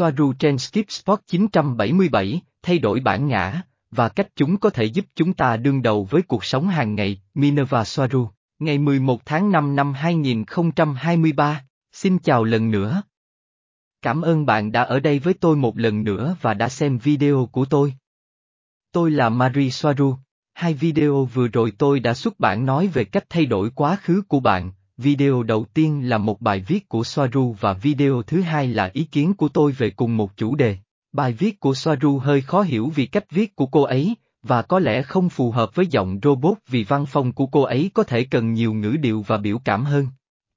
Soaru trên Skip Spot 977, thay đổi bản ngã, và cách chúng có thể giúp chúng ta đương đầu với cuộc sống hàng ngày, Minerva Soaru, ngày 11 tháng 5 năm 2023, xin chào lần nữa. Cảm ơn bạn đã ở đây với tôi một lần nữa và đã xem video của tôi. Tôi là Marie Soaru. Hai video vừa rồi tôi đã xuất bản nói về cách thay đổi quá khứ của bạn. Video đầu tiên là một bài viết của Soaru và video thứ hai là ý kiến của tôi về cùng một chủ đề. Bài viết của Soaru hơi khó hiểu vì cách viết của cô ấy, và có lẽ không phù hợp với giọng robot vì văn phong của cô ấy có thể cần nhiều ngữ điệu và biểu cảm hơn.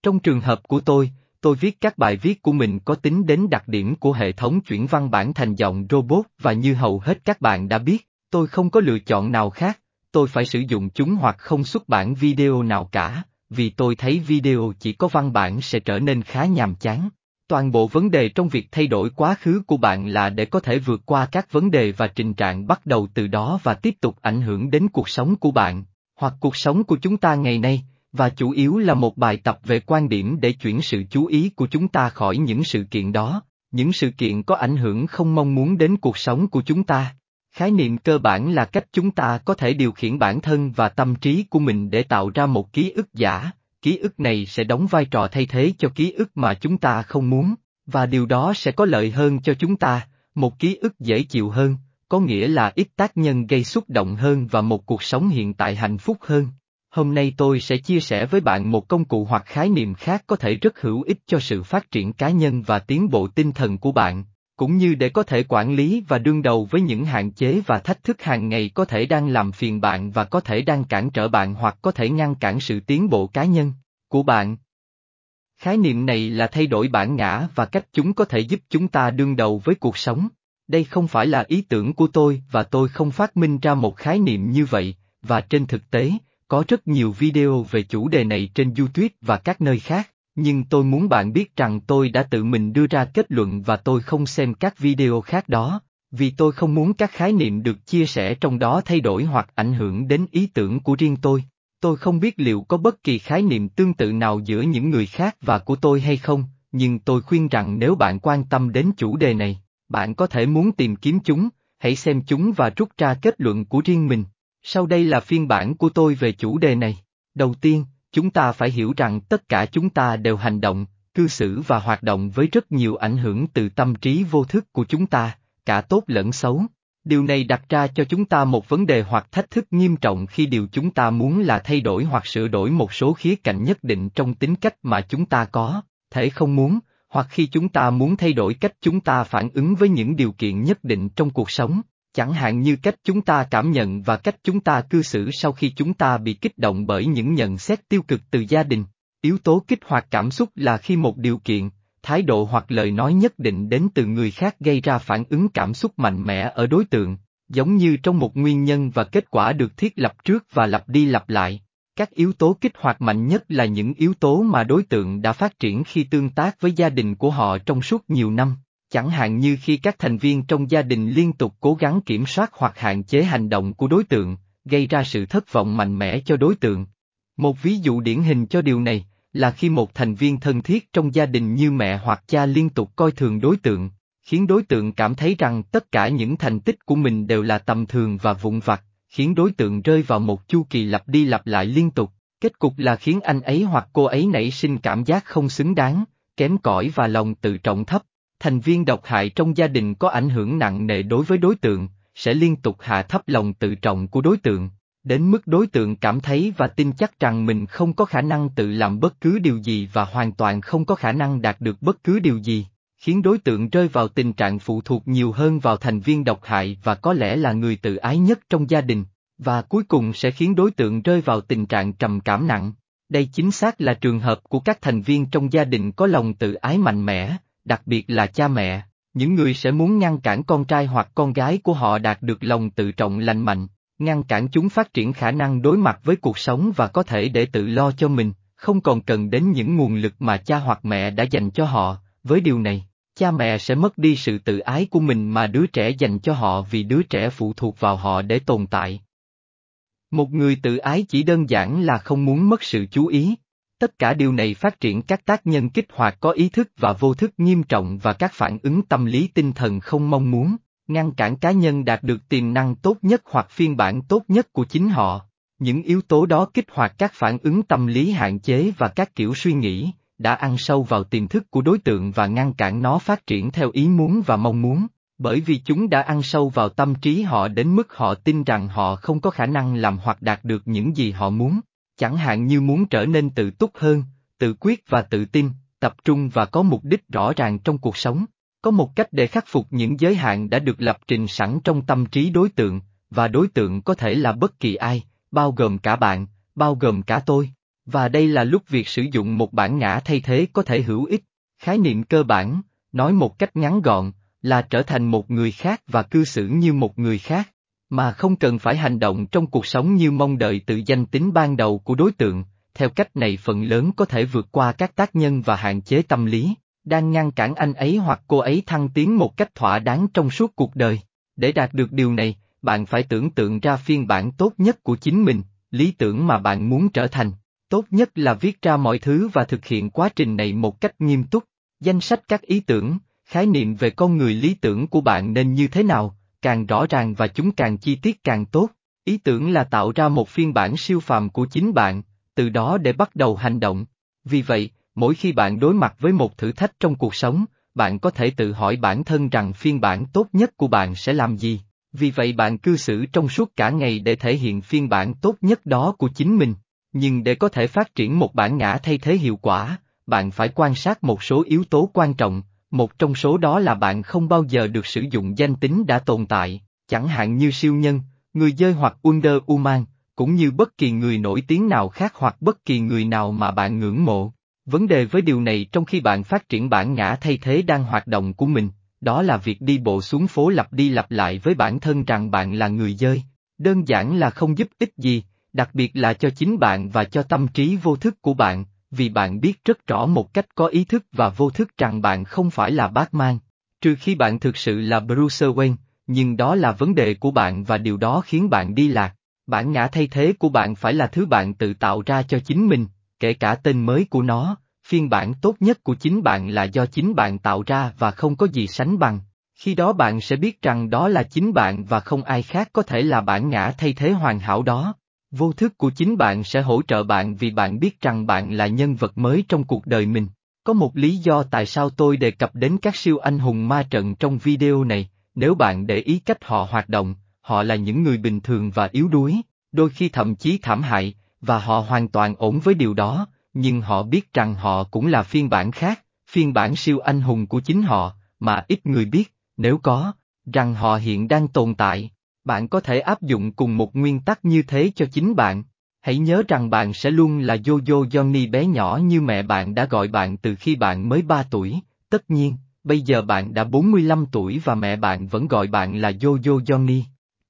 Trong trường hợp của tôi, tôi viết các bài viết của mình có tính đến đặc điểm của hệ thống chuyển văn bản thành giọng robot và như hầu hết các bạn đã biết, tôi không có lựa chọn nào khác, tôi phải sử dụng chúng hoặc không xuất bản video nào cả, vì tôi thấy video chỉ có văn bản sẽ trở nên khá nhàm chán. Toàn bộ vấn đề trong việc thay đổi quá khứ của bạn là để có thể vượt qua các vấn đề và trình trạng bắt đầu từ đó và tiếp tục ảnh hưởng đến cuộc sống của bạn, hoặc cuộc sống của chúng ta ngày nay, và chủ yếu là một bài tập về quan điểm để chuyển sự chú ý của chúng ta khỏi những sự kiện đó, những sự kiện có ảnh hưởng không mong muốn đến cuộc sống của chúng ta. Khái niệm cơ bản là cách chúng ta có thể điều khiển bản thân và tâm trí của mình để tạo ra một ký ức giả, ký ức này sẽ đóng vai trò thay thế cho ký ức mà chúng ta không muốn, và điều đó sẽ có lợi hơn cho chúng ta, một ký ức dễ chịu hơn, có nghĩa là ít tác nhân gây xúc động hơn và một cuộc sống hiện tại hạnh phúc hơn. Hôm nay tôi sẽ chia sẻ với bạn một công cụ hoặc khái niệm khác có thể rất hữu ích cho sự phát triển cá nhân và tiến bộ tinh thần của bạn, cũng như để có thể quản lý và đương đầu với những hạn chế và thách thức hàng ngày có thể đang làm phiền bạn và có thể đang cản trở bạn hoặc có thể ngăn cản sự tiến bộ cá nhân của bạn. Khái niệm này là thay đổi bản ngã và cách chúng có thể giúp chúng ta đương đầu với cuộc sống. Đây không phải là ý tưởng của tôi và tôi không phát minh ra một khái niệm như vậy, và trên thực tế, có rất nhiều video về chủ đề này trên YouTube và các nơi khác, nhưng tôi muốn bạn biết rằng tôi đã tự mình đưa ra kết luận và tôi không xem các video khác đó, vì tôi không muốn các khái niệm được chia sẻ trong đó thay đổi hoặc ảnh hưởng đến ý tưởng của riêng tôi. Tôi không biết liệu có bất kỳ khái niệm tương tự nào giữa những người khác và của tôi hay không, nhưng tôi khuyên rằng nếu bạn quan tâm đến chủ đề này, bạn có thể muốn tìm kiếm chúng, hãy xem chúng và rút ra kết luận của riêng mình. Sau đây là phiên bản của tôi về chủ đề này. Đầu tiên, chúng ta phải hiểu rằng tất cả chúng ta đều hành động, cư xử và hoạt động với rất nhiều ảnh hưởng từ tâm trí vô thức của chúng ta, cả tốt lẫn xấu. Điều này đặt ra cho chúng ta một vấn đề hoặc thách thức nghiêm trọng khi điều chúng ta muốn là thay đổi hoặc sửa đổi một số khía cạnh nhất định trong tính cách mà chúng ta có, thể không muốn, hoặc khi chúng ta muốn thay đổi cách chúng ta phản ứng với những điều kiện nhất định trong cuộc sống chẳng hạn như cách chúng ta cảm nhận và cách chúng ta cư xử sau khi chúng ta bị kích động bởi những nhận xét tiêu cực từ gia đình. Yếu tố kích hoạt cảm xúc là khi một điều kiện, thái độ hoặc lời nói nhất định đến từ người khác gây ra phản ứng cảm xúc mạnh mẽ ở đối tượng, giống như trong một nguyên nhân và kết quả được thiết lập trước và lặp đi lặp lại. Các yếu tố kích hoạt mạnh nhất là những yếu tố mà đối tượng đã phát triển khi tương tác với gia đình của họ trong suốt nhiều năm chẳng hạn như khi các thành viên trong gia đình liên tục cố gắng kiểm soát hoặc hạn chế hành động của đối tượng, gây ra sự thất vọng mạnh mẽ cho đối tượng. Một ví dụ điển hình cho điều này là khi một thành viên thân thiết trong gia đình như mẹ hoặc cha liên tục coi thường đối tượng, khiến đối tượng cảm thấy rằng tất cả những thành tích của mình đều là tầm thường và vụn vặt, khiến đối tượng rơi vào một chu kỳ lặp đi lặp lại liên tục, kết cục là khiến anh ấy hoặc cô ấy nảy sinh cảm giác không xứng đáng, kém cỏi và lòng tự trọng thấp thành viên độc hại trong gia đình có ảnh hưởng nặng nề đối với đối tượng, sẽ liên tục hạ thấp lòng tự trọng của đối tượng, đến mức đối tượng cảm thấy và tin chắc rằng mình không có khả năng tự làm bất cứ điều gì và hoàn toàn không có khả năng đạt được bất cứ điều gì, khiến đối tượng rơi vào tình trạng phụ thuộc nhiều hơn vào thành viên độc hại và có lẽ là người tự ái nhất trong gia đình, và cuối cùng sẽ khiến đối tượng rơi vào tình trạng trầm cảm nặng. Đây chính xác là trường hợp của các thành viên trong gia đình có lòng tự ái mạnh mẽ, đặc biệt là cha mẹ, những người sẽ muốn ngăn cản con trai hoặc con gái của họ đạt được lòng tự trọng lành mạnh, ngăn cản chúng phát triển khả năng đối mặt với cuộc sống và có thể để tự lo cho mình, không còn cần đến những nguồn lực mà cha hoặc mẹ đã dành cho họ, với điều này, cha mẹ sẽ mất đi sự tự ái của mình mà đứa trẻ dành cho họ vì đứa trẻ phụ thuộc vào họ để tồn tại. Một người tự ái chỉ đơn giản là không muốn mất sự chú ý. Tất cả điều này phát triển các tác nhân kích hoạt có ý thức và vô thức nghiêm trọng và các phản ứng tâm lý tinh thần không mong muốn, ngăn cản cá nhân đạt được tiềm năng tốt nhất hoặc phiên bản tốt nhất của chính họ. Những yếu tố đó kích hoạt các phản ứng tâm lý hạn chế và các kiểu suy nghĩ, đã ăn sâu vào tiềm thức của đối tượng và ngăn cản nó phát triển theo ý muốn và mong muốn, bởi vì chúng đã ăn sâu vào tâm trí họ đến mức họ tin rằng họ không có khả năng làm hoặc đạt được những gì họ muốn, chẳng hạn như muốn trở nên tự túc hơn, tự quyết và tự tin, tập trung và có mục đích rõ ràng trong cuộc sống. Có một cách để khắc phục những giới hạn đã được lập trình sẵn trong tâm trí đối tượng, và đối tượng có thể là bất kỳ ai, bao gồm cả bạn, bao gồm cả tôi. Và đây là lúc việc sử dụng một bản ngã thay thế có thể hữu ích. Khái niệm cơ bản, nói một cách ngắn gọn, là trở thành một người khác và cư xử như một người khác, mà không cần phải hành động trong cuộc sống như mong đợi tự danh tính ban đầu của đối tượng, theo cách này phần lớn có thể vượt qua các tác nhân và hạn chế tâm lý, đang ngăn cản anh ấy hoặc cô ấy thăng tiến một cách thỏa đáng trong suốt cuộc đời. Để đạt được điều này, bạn phải tưởng tượng ra phiên bản tốt nhất của chính mình, lý tưởng mà bạn muốn trở thành. Tốt nhất là viết ra mọi thứ và thực hiện quá trình này một cách nghiêm túc. Danh sách các ý tưởng, khái niệm về con người lý tưởng của bạn nên như thế nào, càng rõ ràng và chúng càng chi tiết càng tốt. Ý tưởng là tạo ra một phiên bản siêu phàm của chính bạn, từ đó để bắt đầu hành động. Vì vậy, mỗi khi bạn đối mặt với một thử thách trong cuộc sống, bạn có thể tự hỏi bản thân rằng phiên bản tốt nhất của bạn sẽ làm gì. Vì vậy bạn cư xử trong suốt cả ngày để thể hiện phiên bản tốt nhất đó của chính mình. Nhưng để có thể phát triển một bản ngã thay thế hiệu quả, bạn phải quan sát một số yếu tố quan trọng, một trong số đó là bạn không bao giờ được sử dụng danh tính đã tồn tại, chẳng hạn như siêu nhân, người dơi hoặc Wonder Woman, cũng như bất kỳ người nổi tiếng nào khác hoặc bất kỳ người nào mà bạn ngưỡng mộ. Vấn đề với điều này trong khi bạn phát triển bản ngã thay thế đang hoạt động của mình, đó là việc đi bộ xuống phố lặp đi lặp lại với bản thân rằng bạn là người dơi. Đơn giản là không giúp ích gì, đặc biệt là cho chính bạn và cho tâm trí vô thức của bạn, vì bạn biết rất rõ một cách có ý thức và vô thức rằng bạn không phải là Batman, trừ khi bạn thực sự là Bruce Wayne, nhưng đó là vấn đề của bạn và điều đó khiến bạn đi lạc. Bản ngã thay thế của bạn phải là thứ bạn tự tạo ra cho chính mình, kể cả tên mới của nó, phiên bản tốt nhất của chính bạn là do chính bạn tạo ra và không có gì sánh bằng. Khi đó bạn sẽ biết rằng đó là chính bạn và không ai khác có thể là bản ngã thay thế hoàn hảo đó. Vô thức của chính bạn sẽ hỗ trợ bạn vì bạn biết rằng bạn là nhân vật mới trong cuộc đời mình. Có một lý do tại sao tôi đề cập đến các siêu anh hùng ma trận trong video này, nếu bạn để ý cách họ hoạt động, họ là những người bình thường và yếu đuối, đôi khi thậm chí thảm hại, và họ hoàn toàn ổn với điều đó, nhưng họ biết rằng họ cũng là phiên bản khác, phiên bản siêu anh hùng của chính họ, mà ít người biết, nếu có, rằng họ hiện đang tồn tại. Bạn có thể áp dụng cùng một nguyên tắc như thế cho chính bạn. Hãy nhớ rằng bạn sẽ luôn là Jojo Johnny bé nhỏ như mẹ bạn đã gọi bạn từ khi bạn mới 3 tuổi, tất nhiên, bây giờ bạn đã 45 tuổi và mẹ bạn vẫn gọi bạn là Jojo Johnny.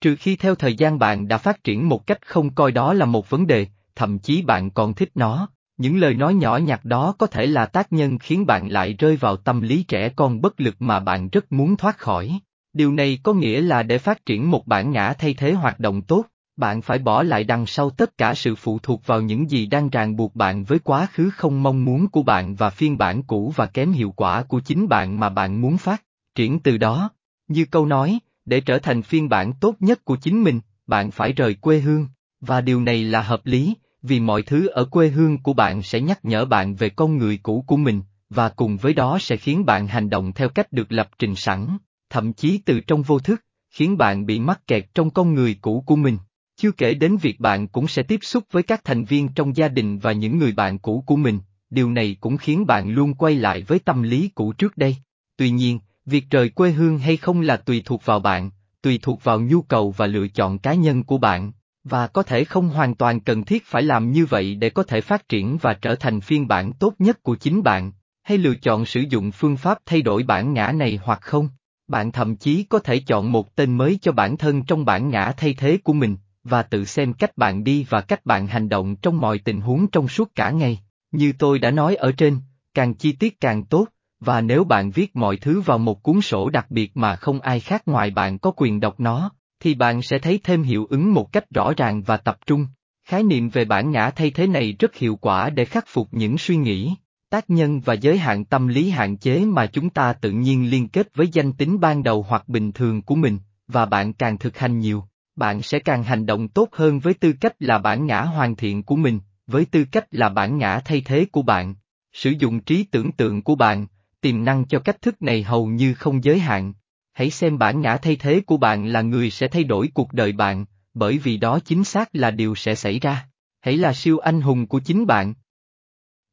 Trừ khi theo thời gian bạn đã phát triển một cách không coi đó là một vấn đề, thậm chí bạn còn thích nó, những lời nói nhỏ nhặt đó có thể là tác nhân khiến bạn lại rơi vào tâm lý trẻ con bất lực mà bạn rất muốn thoát khỏi. Điều này có nghĩa là để phát triển một bản ngã thay thế hoạt động tốt, bạn phải bỏ lại đằng sau tất cả sự phụ thuộc vào những gì đang ràng buộc bạn với quá khứ không mong muốn của bạn và phiên bản cũ và kém hiệu quả của chính bạn mà bạn muốn phát triển từ đó. Như câu nói, để trở thành phiên bản tốt nhất của chính mình, bạn phải rời quê hương, và điều này là hợp lý, vì mọi thứ ở quê hương của bạn sẽ nhắc nhở bạn về con người cũ của mình, và cùng với đó sẽ khiến bạn hành động theo cách được lập trình sẵn, thậm chí từ trong vô thức, khiến bạn bị mắc kẹt trong con người cũ của mình. Chưa kể đến việc bạn cũng sẽ tiếp xúc với các thành viên trong gia đình và những người bạn cũ của mình, điều này cũng khiến bạn luôn quay lại với tâm lý cũ trước đây. Tuy nhiên, việc rời quê hương hay không là tùy thuộc vào bạn, tùy thuộc vào nhu cầu và lựa chọn cá nhân của bạn. Và có thể không hoàn toàn cần thiết phải làm như vậy để có thể phát triển và trở thành phiên bản tốt nhất của chính bạn, hay lựa chọn sử dụng phương pháp thay đổi bản ngã này hoặc không. Bạn thậm chí có thể chọn một tên mới cho bản thân trong bản ngã thay thế của mình, và tự xem cách bạn đi và cách bạn hành động trong mọi tình huống trong suốt cả ngày. Như tôi đã nói ở trên, càng chi tiết càng tốt, và nếu bạn viết mọi thứ vào một cuốn sổ đặc biệt mà không ai khác ngoài bạn có quyền đọc nó, thì bạn sẽ thấy thêm hiệu ứng một cách rõ ràng và tập trung. Khái niệm về bản ngã thay thế này rất hiệu quả để khắc phục những suy nghĩ, tác nhân và giới hạn tâm lý hạn chế mà chúng ta tự nhiên liên kết với danh tính ban đầu hoặc bình thường của mình, và bạn càng thực hành nhiều, bạn sẽ càng hành động tốt hơn với tư cách là bản ngã hoàn thiện của mình, với tư cách là bản ngã thay thế của bạn. Sử dụng trí tưởng tượng của bạn, tiềm năng cho cách thức này hầu như không giới hạn. Hãy xem bản ngã thay thế của bạn là người sẽ thay đổi cuộc đời bạn, bởi vì đó chính xác là điều sẽ xảy ra. Hãy là siêu anh hùng của chính bạn.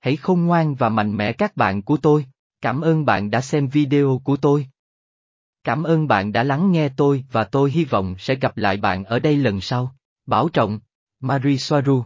Hãy khôn ngoan và mạnh mẽ các bạn của tôi. Cảm ơn bạn đã xem video của tôi. Cảm ơn bạn đã lắng nghe tôi và tôi hy vọng sẽ gặp lại bạn ở đây lần sau. Bảo trọng, Marie Soaru